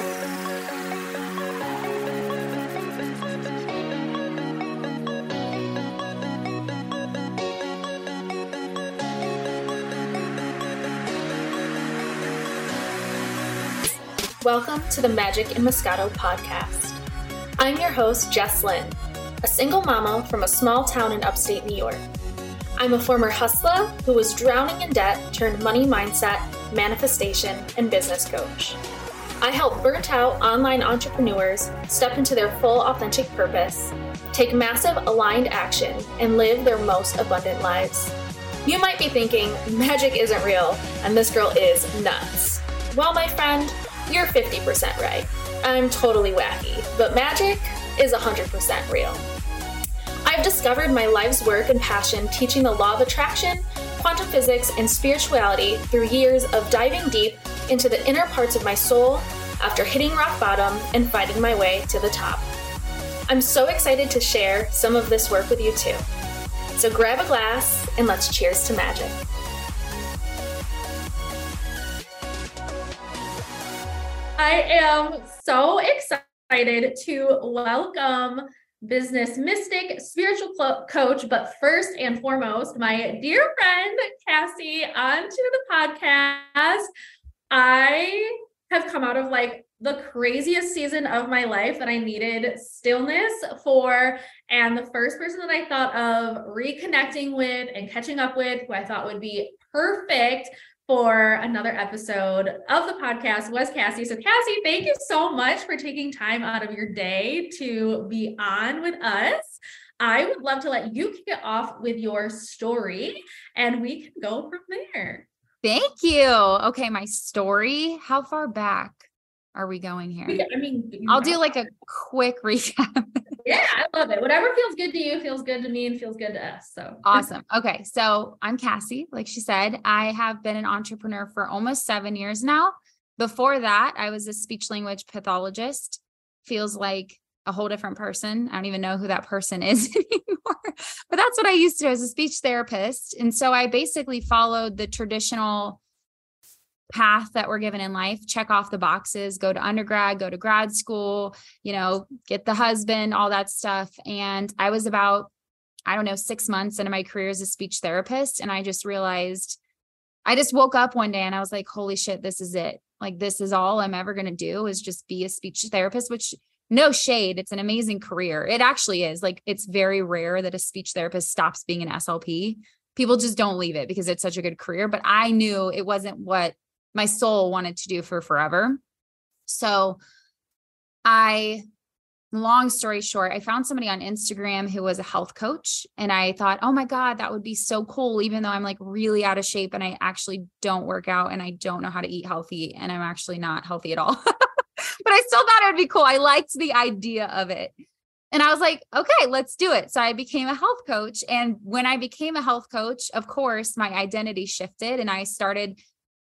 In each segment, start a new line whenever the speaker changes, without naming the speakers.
Welcome to the Magic in Moscato podcast. I'm your host, Jesslyn, a single mama from a small town in upstate New York. I'm a former hustler who was drowning in debt turned money mindset, manifestation, and business coach. I help burnt out online entrepreneurs step into their full authentic purpose, take massive aligned action, and live their most abundant lives. You might be thinking, magic isn't real, and this girl is nuts. Well, my friend, you're 50% right. I'm totally wacky, but magic is 100% real. I've discovered my life's work and passion teaching the law of attraction, quantum physics, and spirituality through years of diving deep into the inner parts of my soul after hitting rock bottom and fighting my way to the top. I'm so excited to share some of this work with you too. So grab a glass and let's cheers to magic. I am so excited to welcome business mystic, spiritual coach, but first and foremost, my dear friend Cassie onto the podcast. I have come out of like the craziest season of my life that I needed stillness for. And the first person that I thought of reconnecting with and catching up with, who I thought would be perfect for another episode of the podcast was Cassie. So, Cassie, thank you so much for taking time out of your day to be on with us. I would love to let you kick it off with your story and we can go from there.
Thank you. Okay, my story. How far back are we going here?
I mean,
I'll do like a quick recap.
yeah, I love it. Whatever feels good to you feels good to me and feels good to us. So
awesome. Okay. So I'm Cassie, like she said. I have been an entrepreneur for almost seven years now. Before that, I was a speech language pathologist. Feels like a whole different person. I don't even know who that person is anymore. But that's what I used to do as a speech therapist. And so I basically followed the traditional path that we're given in life check off the boxes go to undergrad go to grad school you know get the husband all that stuff and i was about i don't know 6 months into my career as a speech therapist and i just realized i just woke up one day and i was like holy shit this is it like this is all i'm ever going to do is just be a speech therapist which no shade it's an amazing career it actually is like it's very rare that a speech therapist stops being an slp people just don't leave it because it's such a good career but i knew it wasn't what my soul wanted to do for forever. So I long story short, I found somebody on Instagram who was a health coach. And I thought, oh my God, that would be so cool, even though I'm like really out of shape and I actually don't work out and I don't know how to eat healthy and I'm actually not healthy at all. but I still thought it would be cool. I liked the idea of it. And I was like, okay, let's do it. So I became a health coach. And when I became a health coach, of course, my identity shifted and I started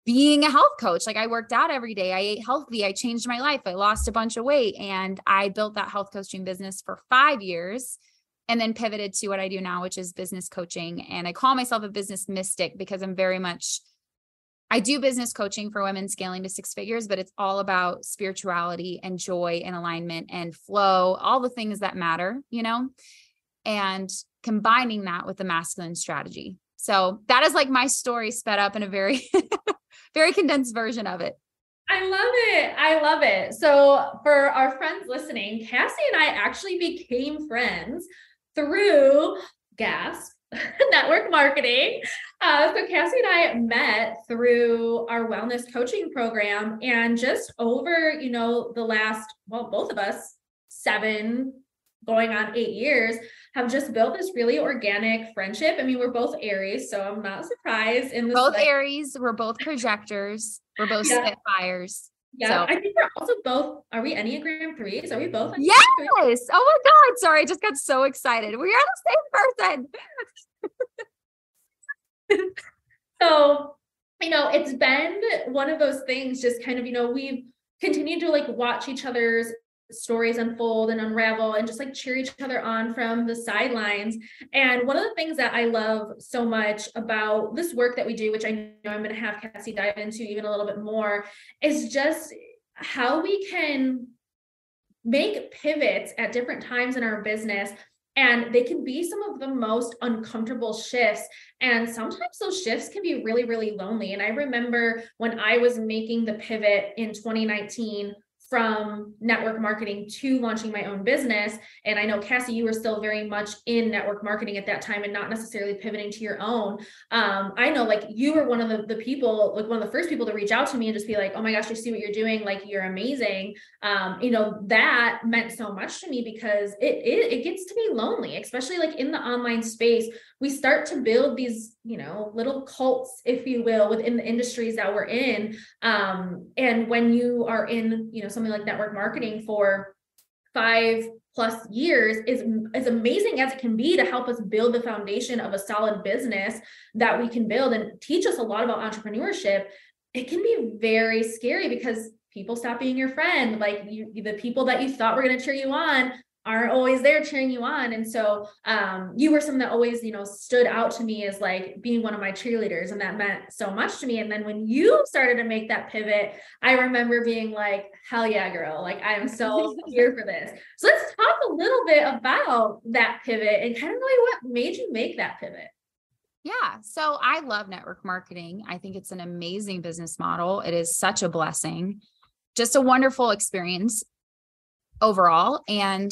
being a health coach. Like I worked out every day. I ate healthy. I changed my life. I lost a bunch of weight and I built that health coaching business for 5 years and then pivoted to what I do now, which is business coaching. And I call myself a business mystic because I'm very much I do business coaching for women scaling to six figures, but it's all about spirituality and joy and alignment and flow, all the things that matter, you know, and combining that with the masculine strategy. So that is like my story sped up in a very very condensed version of it.
I love it. I love it. So, for our friends listening, Cassie and I actually became friends through GASP network marketing. Uh, so, Cassie and I met through our wellness coaching program, and just over, you know, the last, well, both of us, seven going on eight years, have just built this really organic friendship. I mean, we're both Aries, so I'm not surprised. In
both way. Aries, we're both projectors, we're both yeah. Spitfires.
Yeah, so. I think we're also both. Are we Enneagram threes? Are we both?
Yes. Threes? Oh my God! Sorry, I just got so excited. We are the same
person. so, you know, it's been one of those things. Just kind of, you know, we've continued to like watch each other's stories unfold and unravel and just like cheer each other on from the sidelines. And one of the things that I love so much about this work that we do, which I know I'm going to have Cassie dive into even a little bit more, is just how we can make pivots at different times in our business and they can be some of the most uncomfortable shifts and sometimes those shifts can be really really lonely and i remember when i was making the pivot in 2019 from network marketing to launching my own business. And I know, Cassie, you were still very much in network marketing at that time and not necessarily pivoting to your own. Um, I know, like, you were one of the, the people, like, one of the first people to reach out to me and just be like, oh my gosh, I see what you're doing. Like, you're amazing. Um, you know, that meant so much to me because it, it, it gets to be lonely, especially like in the online space. We start to build these, you know, little cults, if you will, within the industries that we're in. Um, and when you are in, you know, something like network marketing for five plus years is as amazing as it can be to help us build the foundation of a solid business that we can build and teach us a lot about entrepreneurship it can be very scary because people stop being your friend like you, the people that you thought were going to cheer you on aren't always there cheering you on. And so um, you were someone that always, you know, stood out to me as like being one of my cheerleaders. And that meant so much to me. And then when you started to make that pivot, I remember being like, hell yeah, girl, like I'm so here for this. So let's talk a little bit about that pivot and kind of really what made you make that pivot.
Yeah. So I love network marketing. I think it's an amazing business model. It is such a blessing, just a wonderful experience overall. And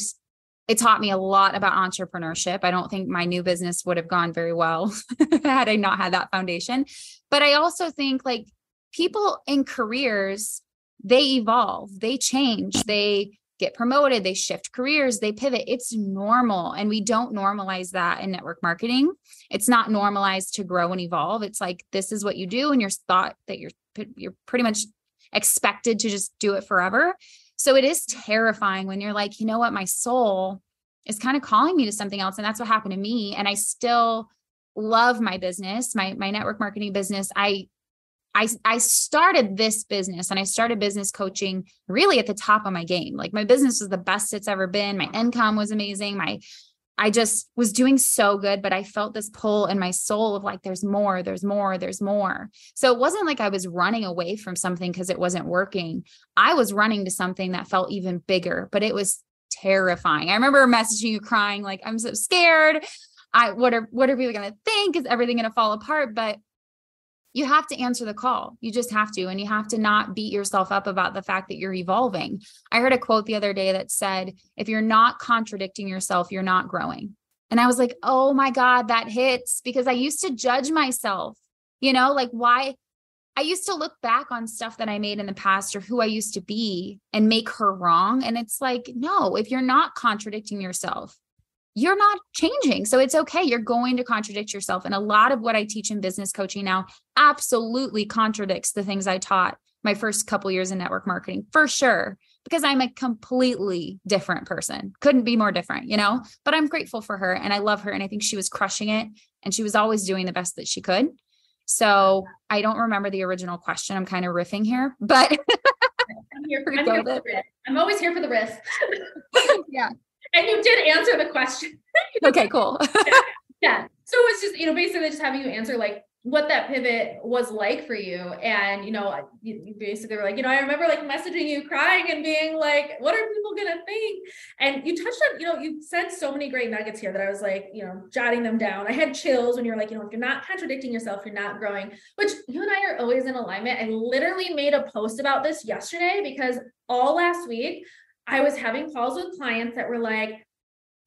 it taught me a lot about entrepreneurship. I don't think my new business would have gone very well had I not had that foundation. But I also think like people in careers, they evolve, they change, they get promoted, they shift careers, they pivot. It's normal. And we don't normalize that in network marketing. It's not normalized to grow and evolve. It's like this is what you do, and you're thought that you're you're pretty much expected to just do it forever. So it is terrifying when you're like, you know what, my soul is kind of calling me to something else. And that's what happened to me. And I still love my business, my my network marketing business. I I I started this business and I started business coaching really at the top of my game. Like my business was the best it's ever been. My income was amazing. My I just was doing so good, but I felt this pull in my soul of like, there's more, there's more, there's more. So it wasn't like I was running away from something because it wasn't working. I was running to something that felt even bigger, but it was terrifying. I remember messaging you crying, like, I'm so scared. I what are what are people gonna think? Is everything gonna fall apart? But you have to answer the call. You just have to. And you have to not beat yourself up about the fact that you're evolving. I heard a quote the other day that said, if you're not contradicting yourself, you're not growing. And I was like, oh my God, that hits because I used to judge myself, you know, like why I used to look back on stuff that I made in the past or who I used to be and make her wrong. And it's like, no, if you're not contradicting yourself, you're not changing. So it's okay. You're going to contradict yourself. And a lot of what I teach in business coaching now absolutely contradicts the things I taught my first couple years in network marketing for sure because I'm a completely different person. Couldn't be more different, you know? But I'm grateful for her and I love her and I think she was crushing it and she was always doing the best that she could. So I don't remember the original question. I'm kind of riffing here, but
I'm, here, I'm, here I'm always here for the riff.
yeah
and you did answer the question.
okay, cool.
yeah. yeah. So it's just, you know, basically just having you answer like what that pivot was like for you. And, you know, you basically were like, you know, I remember like messaging you crying and being like, what are people going to think? And you touched on, you know, you said so many great nuggets here that I was like, you know, jotting them down. I had chills when you're like, you know, if you're not contradicting yourself, you're not growing, which you and I are always in alignment. I literally made a post about this yesterday because all last week I was having calls with clients that were like,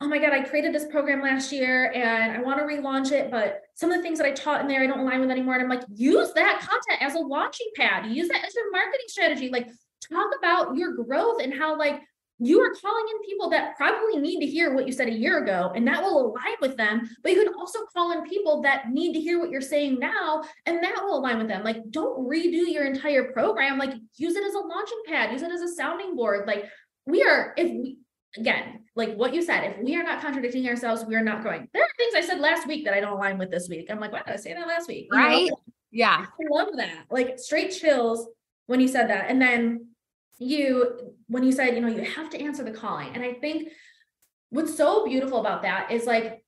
oh my God, I created this program last year and I want to relaunch it, but some of the things that I taught in there I don't align with anymore. And I'm like, use that content as a launching pad, use that as your marketing strategy. Like, talk about your growth and how, like, you are calling in people that probably need to hear what you said a year ago, and that will align with them. But you can also call in people that need to hear what you're saying now, and that will align with them. Like, don't redo your entire program. Like, use it as a launching pad, use it as a sounding board. Like, we are, if we, again, like what you said, if we are not contradicting ourselves, we are not growing. There are things I said last week that I don't align with this week. I'm like, why did I say that last week?
Right. Know? Yeah.
I love that. Like straight chills when you said that. And then you, when you said, you know, you have to answer the calling. And I think what's so beautiful about that is like,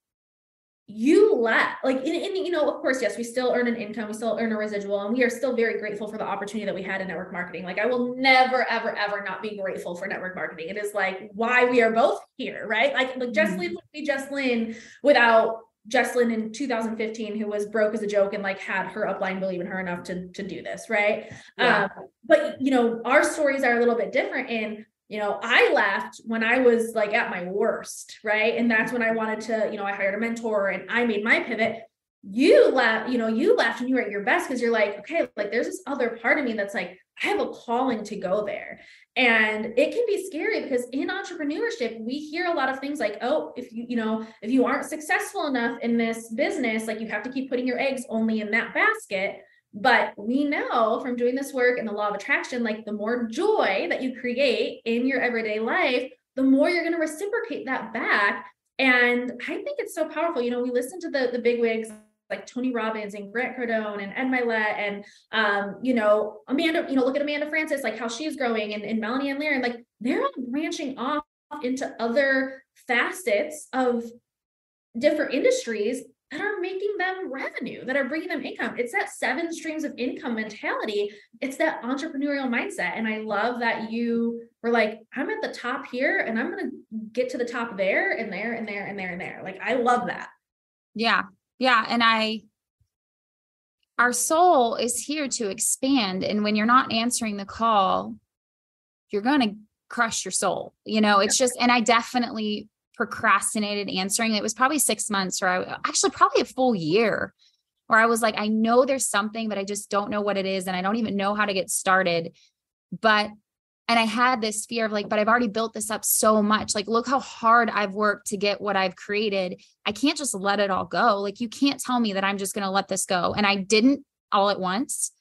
you left like in, in you know of course yes we still earn an income we still earn a residual and we are still very grateful for the opportunity that we had in network marketing like i will never ever ever not be grateful for network marketing it is like why we are both here right like like Jesslyn mm-hmm. would be Jesslyn without Jesslyn in 2015 who was broke as a joke and like had her upline believe in her enough to to do this right yeah. um but you know our stories are a little bit different in you know, I left when I was like at my worst, right? And that's when I wanted to, you know, I hired a mentor and I made my pivot. You left, you know, you left and you were at your best because you're like, okay, like there's this other part of me that's like, I have a calling to go there. And it can be scary because in entrepreneurship, we hear a lot of things like, oh, if you, you know, if you aren't successful enough in this business, like you have to keep putting your eggs only in that basket but we know from doing this work and the law of attraction, like the more joy that you create in your everyday life, the more you're going to reciprocate that back. And I think it's so powerful. You know, we listen to the, the big wigs like Tony Robbins and Grant Cardone and Ed Mylett and um, you know, Amanda, you know, look at Amanda Frances, like how she's growing and, and Melanie and Larry, like they're all branching off into other facets of different industries that are making them revenue, that are bringing them income. It's that seven streams of income mentality. It's that entrepreneurial mindset. And I love that you were like, I'm at the top here and I'm going to get to the top there and there and there and there and there. Like, I love that.
Yeah. Yeah. And I, our soul is here to expand. And when you're not answering the call, you're going to crush your soul. You know, it's just, and I definitely procrastinated answering. It was probably six months or I actually probably a full year where I was like, I know there's something, but I just don't know what it is. And I don't even know how to get started. But, and I had this fear of like, but I've already built this up so much. Like, look how hard I've worked to get what I've created. I can't just let it all go. Like, you can't tell me that I'm just going to let this go. And I didn't all at once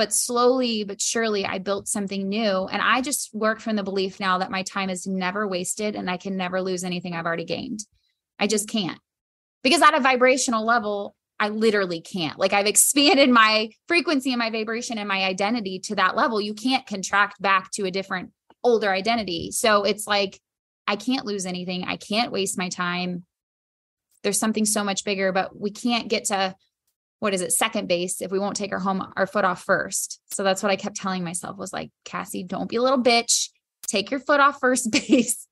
but slowly but surely I built something new. And I just work from the belief now that my time is never wasted and I can never lose anything I've already gained. I just can't. Because at a vibrational level, I literally can't. Like I've expanded my frequency and my vibration and my identity to that level. You can't contract back to a different older identity. So it's like I can't lose anything. I can't waste my time. There's something so much bigger, but we can't get to what is it second base if we won't take our home our foot off first. So that's what i kept telling myself was like cassie don't be a little bitch. Take your foot off first base.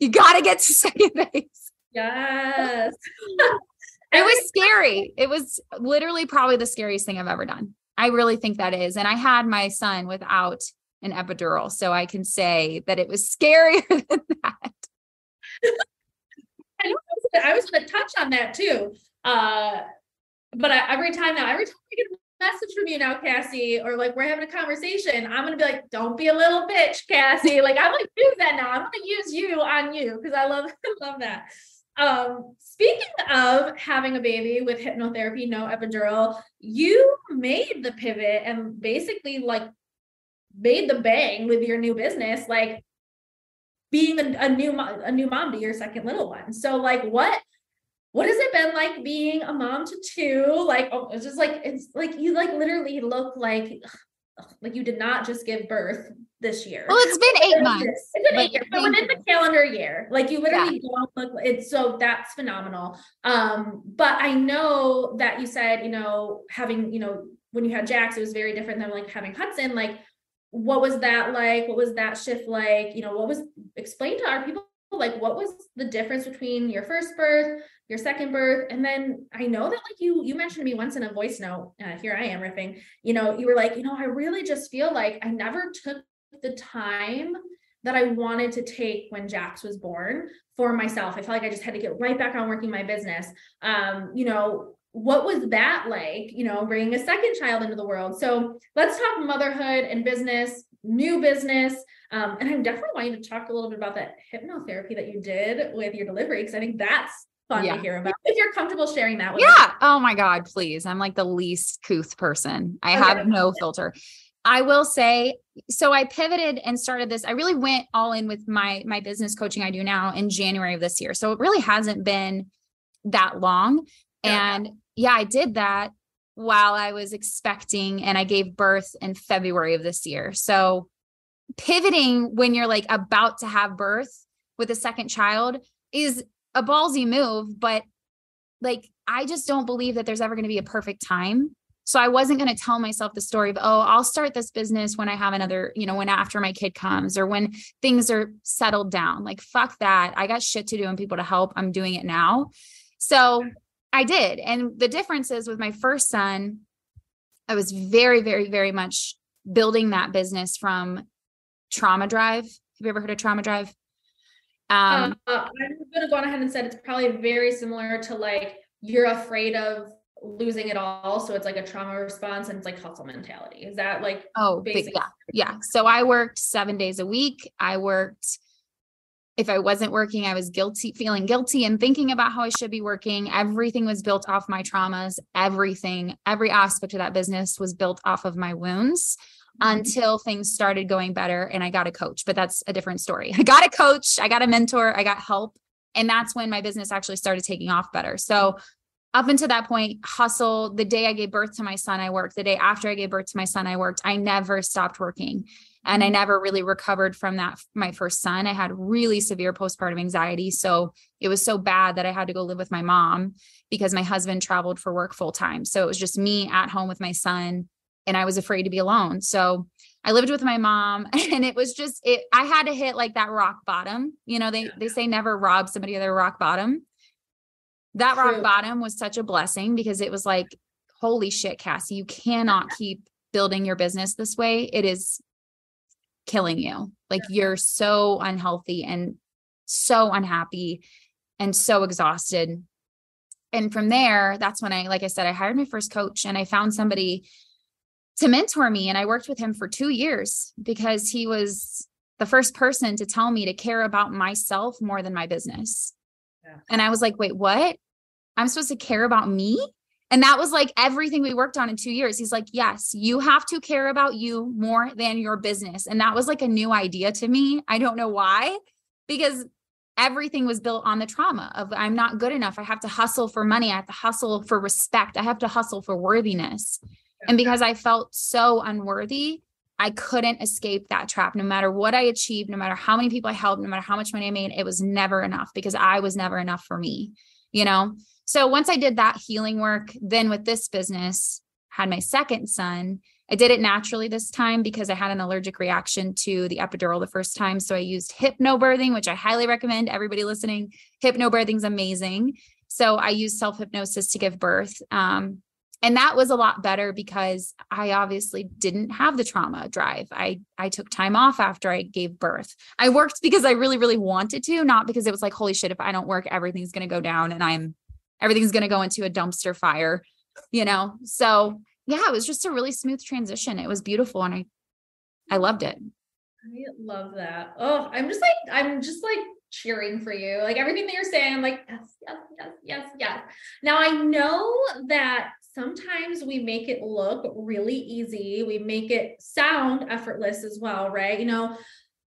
You got to get to second base.
Yes.
It was scary. It was literally probably the scariest thing i've ever done. I really think that is. And i had my son without an epidural so i can say that it was scarier than that.
I was going to touch on that too. Uh, but I, every time now, every time I get a message from you now, Cassie, or like we're having a conversation, I'm gonna be like, don't be a little bitch, Cassie. Like I'm gonna use that now. I'm gonna use you on you because I love love that. Um, speaking of having a baby with hypnotherapy, no epidural, you made the pivot and basically like made the bang with your new business, like being a, a new a new mom to your second little one. So like what what has it been like being a mom to two? Like, oh, it's just like it's like you like literally look like like you did not just give birth this year.
Well, it's been eight months.
It's been eight years, but within the calendar year, like you literally yeah. don't look. It's so that's phenomenal. Um, but I know that you said, you know, having, you know, when you had Jax, it was very different than like having Hudson. Like, what was that like? What was that shift like? You know, what was explain to our people like what was the difference between your first birth your second birth. And then i know that like you you mentioned to me once in a voice note uh, here i am riffing. You know you were like you know i really just feel like i never took the time that i wanted to take when jax was born for myself. I felt like i just had to get right back on working my business. Um you know what was that like you know bringing a second child into the world? So let's talk motherhood and business new business. Um, and i'm definitely wanting to talk a little bit about that hypnotherapy that you did with your delivery because i think that's fun yeah. to hear about. If you're comfortable sharing that with
Yeah. Me. Oh my God, please. I'm like the least couth person. I okay. have no filter. I will say, so I pivoted and started this. I really went all in with my my business coaching I do now in January of this year. So it really hasn't been that long. Yeah. And yeah, I did that while I was expecting and I gave birth in February of this year. So pivoting when you're like about to have birth with a second child is a ballsy move, but like I just don't believe that there's ever going to be a perfect time. So I wasn't going to tell myself the story of, oh, I'll start this business when I have another, you know, when after my kid comes or when things are settled down. Like, fuck that. I got shit to do and people to help. I'm doing it now. So I did. And the difference is with my first son, I was very, very, very much building that business from Trauma Drive. Have you ever heard of Trauma Drive?
Um, uh, I'm going to go on ahead and said it's probably very similar to like you're afraid of losing it all. So it's like a trauma response and it's like hustle mentality. Is that like,
oh, basic? yeah. Yeah. So I worked seven days a week. I worked if I wasn't working, I was guilty, feeling guilty and thinking about how I should be working. Everything was built off my traumas. Everything, every aspect of that business was built off of my wounds. Until things started going better and I got a coach. But that's a different story. I got a coach, I got a mentor, I got help. And that's when my business actually started taking off better. So up until that point, hustle. The day I gave birth to my son, I worked. The day after I gave birth to my son, I worked. I never stopped working and I mm-hmm. never really recovered from that. My first son, I had really severe postpartum anxiety. So it was so bad that I had to go live with my mom because my husband traveled for work full time. So it was just me at home with my son, and I was afraid to be alone. So I lived with my mom, and it was just it. I had to hit like that rock bottom. You know, they they say never rob somebody of their rock bottom. That True. rock bottom was such a blessing because it was like, holy shit, Cassie, you cannot keep building your business this way. It is killing you. Like you're so unhealthy and so unhappy and so exhausted. And from there, that's when I, like I said, I hired my first coach and I found somebody to mentor me. And I worked with him for two years because he was the first person to tell me to care about myself more than my business. Yeah. And I was like, wait, what? I'm supposed to care about me? And that was like everything we worked on in two years. He's like, yes, you have to care about you more than your business. And that was like a new idea to me. I don't know why, because everything was built on the trauma of I'm not good enough. I have to hustle for money. I have to hustle for respect. I have to hustle for worthiness. And because I felt so unworthy, I couldn't escape that trap. No matter what I achieved, no matter how many people I helped, no matter how much money I made, it was never enough because I was never enough for me, you know? So once I did that healing work, then with this business, had my second son. I did it naturally this time because I had an allergic reaction to the epidural the first time. So I used hypnobirthing, which I highly recommend everybody listening. Hypnobirthing is amazing. So I used self hypnosis to give birth. Um, and that was a lot better because I obviously didn't have the trauma drive. I I took time off after I gave birth. I worked because I really really wanted to, not because it was like holy shit if I don't work everything's going to go down and I'm everything's going to go into a dumpster fire, you know? So yeah, it was just a really smooth transition. It was beautiful. And I, I loved it.
I love that. Oh, I'm just like, I'm just like cheering for you. Like everything that you're saying, I'm like, yes, yes, yes, yes, yes. Now I know that sometimes we make it look really easy. We make it sound effortless as well, right? You know,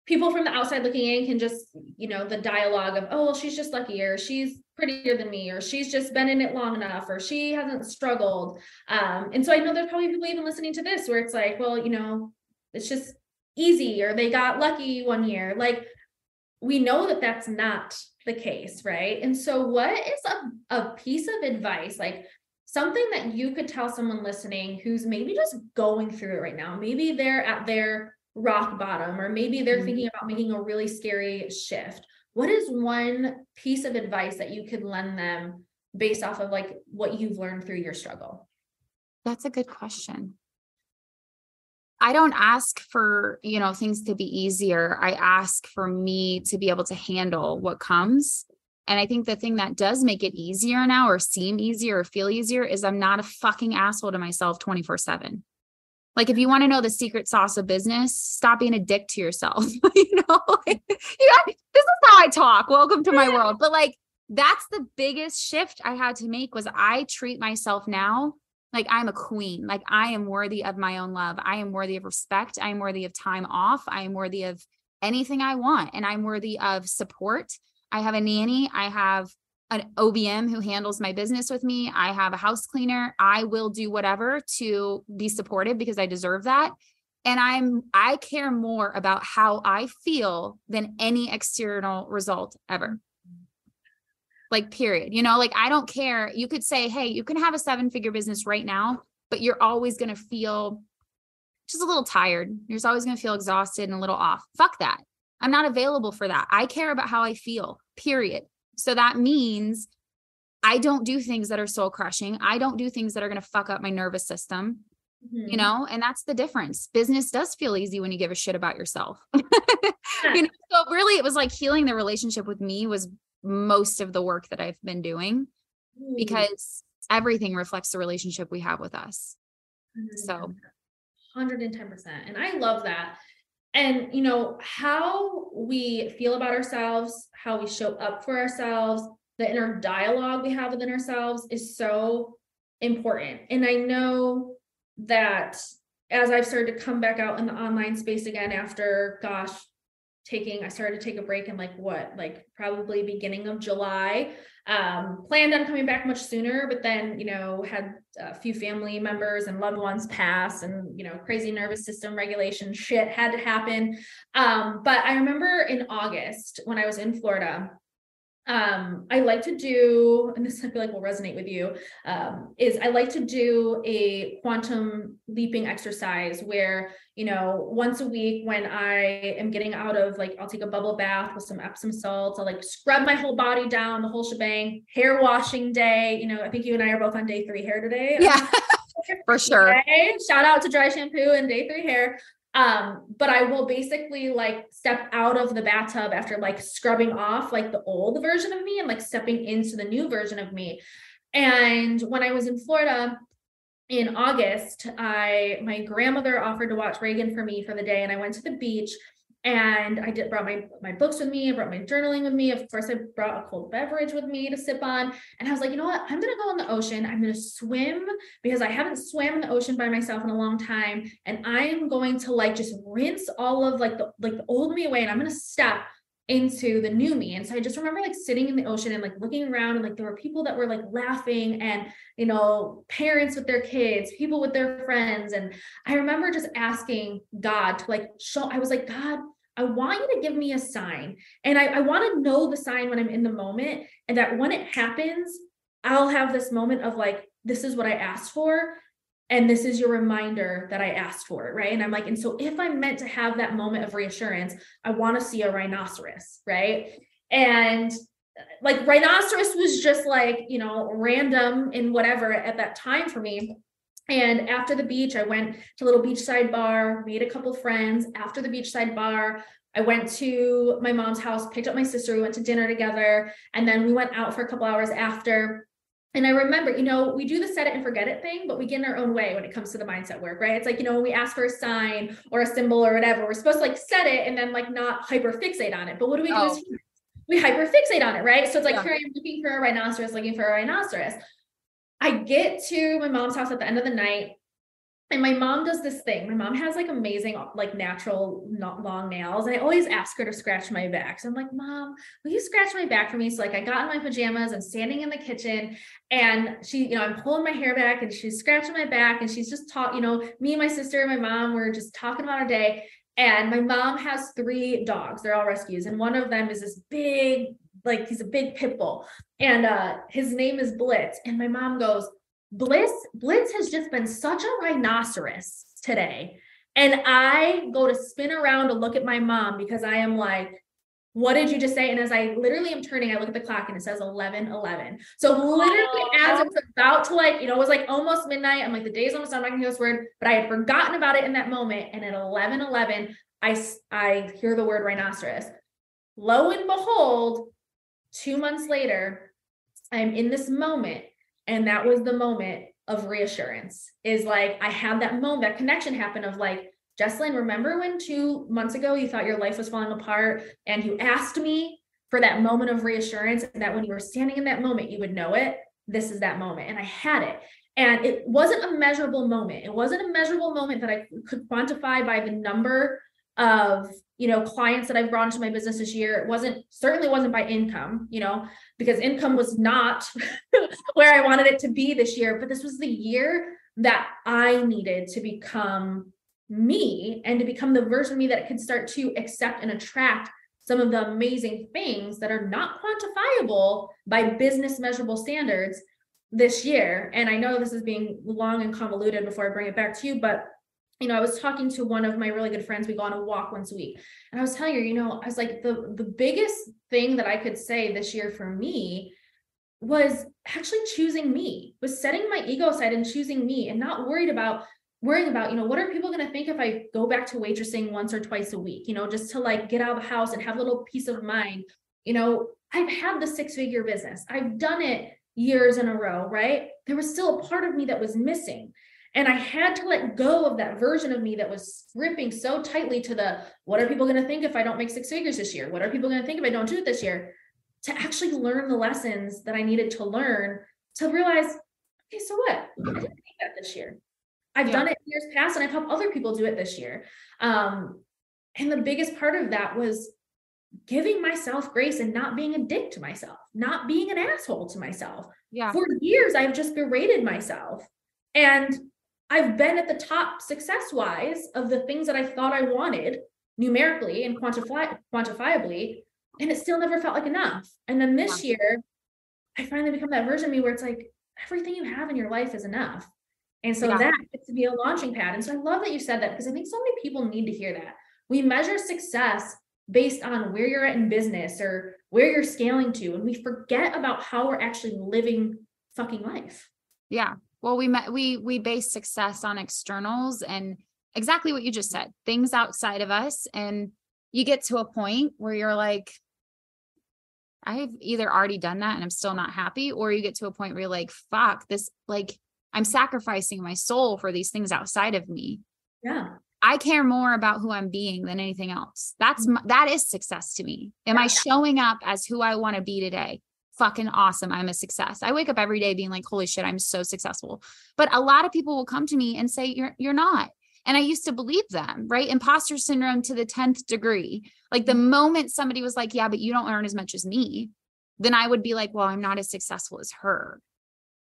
people from the outside looking in can just, you know, the dialogue of, oh, well, she's just lucky or she's prettier than me or she's just been in it long enough or she hasn't struggled um, and so i know there's probably people even listening to this where it's like well you know it's just easy or they got lucky one year like we know that that's not the case right and so what is a, a piece of advice like something that you could tell someone listening who's maybe just going through it right now maybe they're at their rock bottom or maybe they're mm-hmm. thinking about making a really scary shift what is one piece of advice that you could lend them based off of like what you've learned through your struggle?
That's a good question. I don't ask for, you know, things to be easier. I ask for me to be able to handle what comes. And I think the thing that does make it easier now or seem easier or feel easier is I'm not a fucking asshole to myself 24 7. Like if you want to know the secret sauce of business, stop being a dick to yourself. you know, like, you this is how I talk. Welcome to my world. But like that's the biggest shift I had to make was I treat myself now like I'm a queen. Like I am worthy of my own love. I am worthy of respect. I am worthy of time off. I am worthy of anything I want and I'm worthy of support. I have a nanny. I have an OBM who handles my business with me. I have a house cleaner. I will do whatever to be supportive because I deserve that. And I'm I care more about how I feel than any external result ever. Like, period. You know, like I don't care. You could say, hey, you can have a seven figure business right now, but you're always going to feel just a little tired. You're always going to feel exhausted and a little off. Fuck that. I'm not available for that. I care about how I feel, period. So that means I don't do things that are soul crushing. I don't do things that are going to fuck up my nervous system, mm-hmm. you know, and that's the difference. Business does feel easy when you give a shit about yourself. you know, so really it was like healing the relationship with me was most of the work that I've been doing mm. because everything reflects the relationship we have with us. Mm-hmm. So
110%. And I love that. And, you know, how we feel about ourselves, how we show up for ourselves, the inner dialogue we have within ourselves is so important. And I know that as I've started to come back out in the online space again after, gosh, taking, I started to take a break in like what, like probably beginning of July. Um, planned on coming back much sooner, but then, you know, had a few family members and loved ones pass and, you know, crazy nervous system regulation shit had to happen. Um, but I remember in August when I was in Florida, um, I like to do, and this I feel like will resonate with you, um, is I like to do a quantum leaping exercise where, you know, once a week when I am getting out of like, I'll take a bubble bath with some Epsom salts, I'll like scrub my whole body down, the whole shebang, hair washing day. You know, I think you and I are both on day three hair today.
Yeah, for sure.
Okay. Shout out to dry shampoo and day three hair. Um, but I will basically like step out of the bathtub after like scrubbing off like the old version of me and like stepping into the new version of me. And when I was in Florida, in August, I my grandmother offered to watch Reagan for me for the day, and I went to the beach and I did brought my my books with me, I brought my journaling with me. Of course, I brought a cold beverage with me to sip on. And I was like, you know what? I'm gonna go in the ocean. I'm gonna swim because I haven't swam in the ocean by myself in a long time. And I'm going to like just rinse all of like the like the old me away. And I'm gonna step into the new me. And so I just remember like sitting in the ocean and like looking around and like there were people that were like laughing and you know parents with their kids, people with their friends and I remember just asking God to like show I was like God, I want you to give me a sign. And I, I want to know the sign when I'm in the moment and that when it happens, I'll have this moment of like this is what I asked for and this is your reminder that I asked for it, right? And I'm like, and so if I'm meant to have that moment of reassurance, I want to see a rhinoceros, right? And like rhinoceros was just like, you know, random and whatever at that time for me. And after the beach, I went to a little beachside bar, made a couple friends. After the beachside bar, I went to my mom's house, picked up my sister, we went to dinner together, and then we went out for a couple hours after and I remember, you know, we do the set it and forget it thing, but we get in our own way when it comes to the mindset work, right? It's like, you know, when we ask for a sign or a symbol or whatever, we're supposed to like set it and then like not hyper fixate on it. But what do we do? Oh. We hyper fixate on it, right? So it's like, yeah. here I am looking for a rhinoceros, looking for a rhinoceros. I get to my mom's house at the end of the night and my mom does this thing. My mom has like amazing, like natural, not long nails. And I always ask her to scratch my back. So I'm like, Mom, will you scratch my back for me? So like I got in my pajamas, I'm standing in the kitchen and she, you know, I'm pulling my hair back and she's scratching my back and she's just talking, you know, me and my sister and my mom were just talking about our day. And my mom has three dogs. They're all rescues. And one of them is this big, like he's a big pit bull. And uh his name is Blitz. And my mom goes, Bliss, Blitz has just been such a rhinoceros today. And I go to spin around to look at my mom because I am like, what did you just say? And as I literally am turning, I look at the clock and it says 11 11. So literally, as it's about to like, you know, it was like almost midnight. I'm like, the day's almost done. I'm not gonna this word, but I had forgotten about it in that moment. And at 11 11, I, I hear the word rhinoceros. Lo and behold, two months later, I'm in this moment and that was the moment of reassurance is like i had that moment that connection happen of like jesslyn remember when two months ago you thought your life was falling apart and you asked me for that moment of reassurance and that when you were standing in that moment you would know it? This is that moment and i had it. And it wasn't a measurable moment. It wasn't a measurable moment that i could quantify by the number of you know clients that i've brought into my business this year. It wasn't certainly wasn't by income you know because income was not where i wanted it to be this year but this was the year that i needed to become me and to become the version of me that could start to accept and attract some of the amazing things that are not quantifiable by business measurable standards this year. And I know this is being long and convoluted before I bring it back to you, but you know, I was talking to one of my really good friends. We go on a walk once a week. And I was telling her, you know, I was like, the, the biggest thing that I could say this year for me was actually choosing me, was setting my ego aside and choosing me and not worried about worrying about, you know, what are people going to think if I go back to waitressing once or twice a week, you know, just to like get out of the house and have a little peace of mind. You know, I've had the six figure business. I've done it years in a row, right? There was still a part of me that was missing. And I had to let go of that version of me that was gripping so tightly to the what are people going to think if I don't make six figures this year? What are people going to think if I don't do it this year? To actually learn the lessons that I needed to learn to realize, okay, so what? I didn't make that this year. I've yeah. done it years past and I've helped other people do it this year. Um, and the biggest part of that was giving myself grace and not being a dick to myself, not being an asshole to myself.
Yeah.
For years, I've just berated myself. And I've been at the top success wise of the things that I thought I wanted numerically and quantify quantifiably, and it still never felt like enough. And then this year, I finally become that version of me where it's like everything you have in your life is enough. And so yeah. that gets to be a launching pad. And so I love that you said that because I think so many people need to hear that. We measure success based on where you're at in business or where you're scaling to. And we forget about how we're actually living fucking life.
Yeah. Well, we met, we, we base success on externals and exactly what you just said, things outside of us. And you get to a point where you're like, I've either already done that and I'm still not happy, or you get to a point where you're like, fuck this, like I'm sacrificing my soul for these things outside of me.
Yeah.
I care more about who I'm being than anything else. That's mm-hmm. that is success to me. Am yeah. I showing up as who I want to be today? Fucking awesome. I'm a success. I wake up every day being like, holy shit, I'm so successful. But a lot of people will come to me and say, You're you're not. And I used to believe them, right? Imposter syndrome to the 10th degree. Like the mm-hmm. moment somebody was like, Yeah, but you don't earn as much as me, then I would be like, Well, I'm not as successful as her.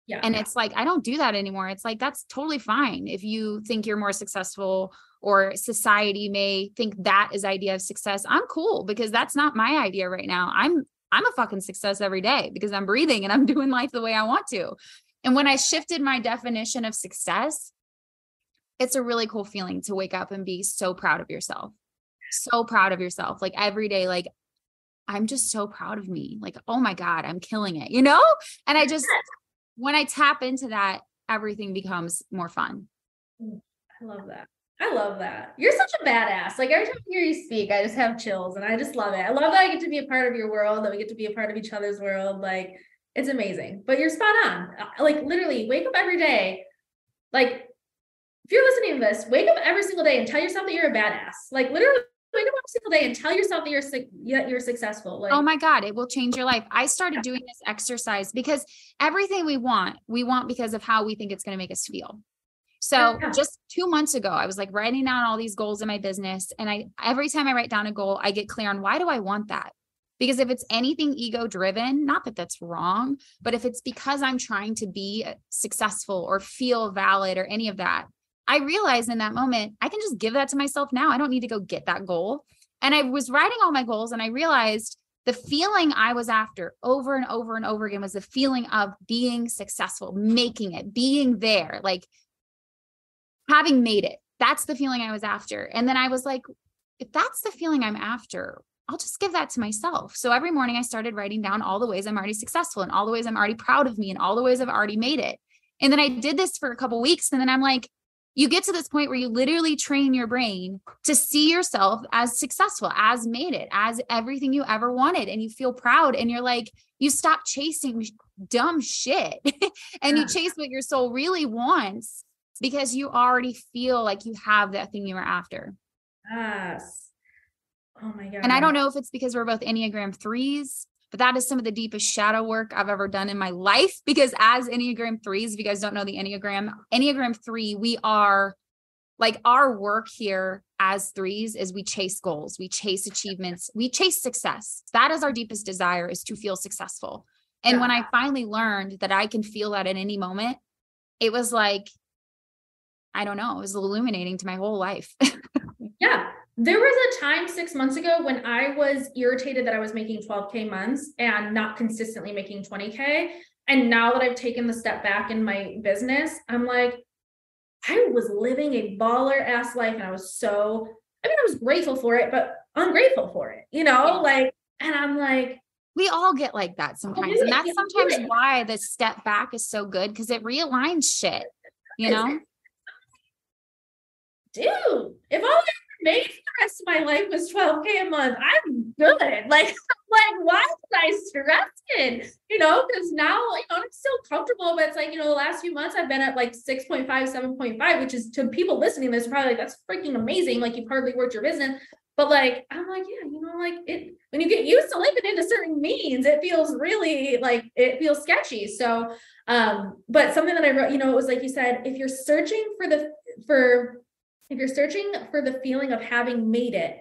Yeah.
And it's like, I don't do that anymore. It's like, that's totally fine. If you think you're more successful or society may think that is idea of success, I'm cool because that's not my idea right now. I'm, I'm a fucking success every day because I'm breathing and I'm doing life the way I want to. And when I shifted my definition of success, it's a really cool feeling to wake up and be so proud of yourself. So proud of yourself. Like every day, like I'm just so proud of me. Like, oh my God, I'm killing it, you know? And I just, when I tap into that, everything becomes more fun.
Mm, I love that. I love that. You're such a badass. Like every time I hear you speak, I just have chills and I just love it. I love that I get to be a part of your world, that we get to be a part of each other's world. Like it's amazing. But you're spot on. Uh, like literally wake up every day. Like if you're listening to this, wake up every single day and tell yourself that you're a badass. Like literally wake up every single day and tell yourself that you're that you're successful.
Like, oh my God, it will change your life. I started doing this exercise because everything we want, we want because of how we think it's going to make us feel. So yeah. just two months ago, I was like writing down all these goals in my business. And I every time I write down a goal, I get clear on why do I want that? Because if it's anything ego driven, not that that's wrong, but if it's because I'm trying to be uh, successful or feel valid or any of that, I realized in that moment, I can just give that to myself now. I don't need to go get that goal. And I was writing all my goals and I realized the feeling I was after over and over and over again was the feeling of being successful, making it, being there, like having made it. That's the feeling I was after. And then I was like, if that's the feeling I'm after, I'll just give that to myself. So every morning I started writing down all the ways I'm already successful and all the ways I'm already proud of me and all the ways I've already made it. And then I did this for a couple weeks and then I'm like, you get to this point where you literally train your brain to see yourself as successful, as made it, as everything you ever wanted. And you feel proud and you're like, you stop chasing dumb shit and yeah. you chase what your soul really wants because you already feel like you have that thing you were after.
Yes. Oh my God.
And I don't know if it's because we're both Enneagram threes but that is some of the deepest shadow work I've ever done in my life because as Enneagram threes, if you guys don't know the Enneagram, Enneagram three, we are like our work here as threes is we chase goals, we chase achievements, we chase success. That is our deepest desire is to feel successful. And yeah. when I finally learned that I can feel that at any moment, it was like, I don't know, it was illuminating to my whole life.
yeah there was a time six months ago when I was irritated that I was making 12K months and not consistently making 20K. And now that I've taken the step back in my business, I'm like, I was living a baller ass life and I was so, I mean, I was grateful for it, but ungrateful for it, you know, like, and I'm like,
we all get like that sometimes. And that's sometimes why the step back is so good because it realigns shit, you know?
Dude, if all I ever made for the rest of my life was 12K a month. I'm good. Like, like, why was I stressed? You know, because now, you know, I'm still comfortable, but it's like, you know, the last few months I've been at like 6.5, 7.5, which is to people listening, this probably like, that's freaking amazing. Like, you've hardly worked your business. But like, I'm like, yeah, you know, like it, when you get used to living into certain means, it feels really like it feels sketchy. So, um, but something that I wrote, you know, it was like you said, if you're searching for the, for if you're searching for the feeling of having made it,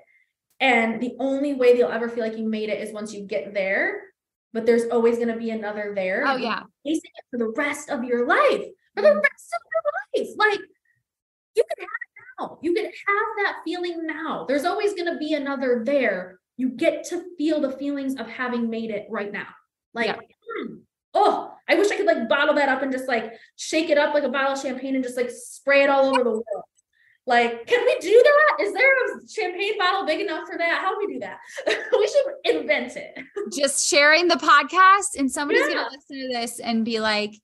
and the only way you'll ever feel like you made it is once you get there, but there's always going to be another there.
Oh, yeah.
Facing it for the rest of your life, for the mm-hmm. rest of your life. Like you can have it now. You can have that feeling now. There's always going to be another there. You get to feel the feelings of having made it right now. Like, yeah. Hmm, oh, I wish I could like bottle that up and just like shake it up like a bottle of champagne and just like spray it all over the world. Like, can we do that? Is there a champagne bottle big enough for that? How do we do that? we should invent it.
Just sharing the podcast, and somebody's yeah. gonna listen to this and be like,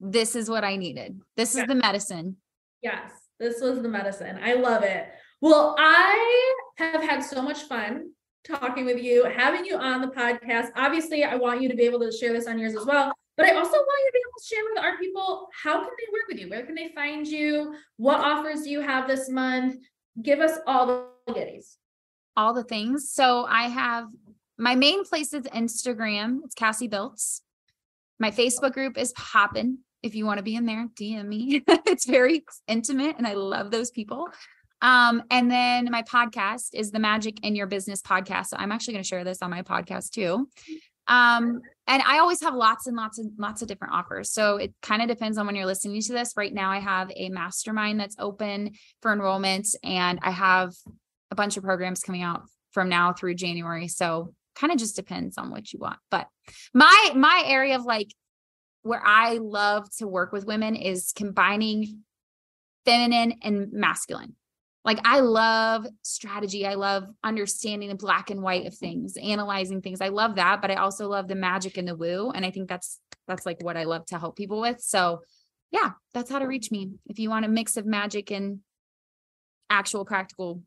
this is what I needed. This is the medicine.
Yes, this was the medicine. I love it. Well, I have had so much fun talking with you, having you on the podcast. Obviously, I want you to be able to share this on yours as well. But I also want you to be able to share with our people how can they work with you? Where can they find you? What offers do you have this month? Give us all the goodies.
All the things. So I have my main place is Instagram. It's Cassie Biltz. My Facebook group is popping. If you want to be in there, DM me. it's very intimate and I love those people. Um, and then my podcast is the Magic in Your Business podcast. So I'm actually going to share this on my podcast too. Um, and I always have lots and lots and lots of different offers. So it kind of depends on when you're listening to this. Right now, I have a mastermind that's open for enrollment, and I have a bunch of programs coming out from now through January. So kind of just depends on what you want. But my my area of like where I love to work with women is combining feminine and masculine like I love strategy. I love understanding the black and white of things, analyzing things. I love that, but I also love the magic and the woo. And I think that's that's like what I love to help people with. So yeah, that's how to reach me. If you want a mix of magic and actual practical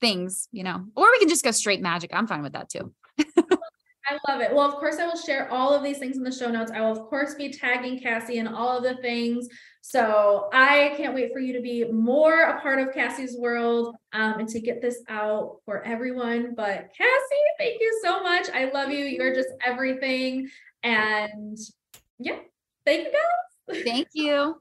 things, you know, or we can just go straight magic. I'm fine with that too.
I love it. Well, of course, I will share all of these things in the show notes. I will, of course, be tagging Cassie and all of the things. So I can't wait for you to be more a part of Cassie's world um, and to get this out for everyone. But Cassie, thank you so much. I love you. You're just everything. And yeah, thank you guys.
Thank you.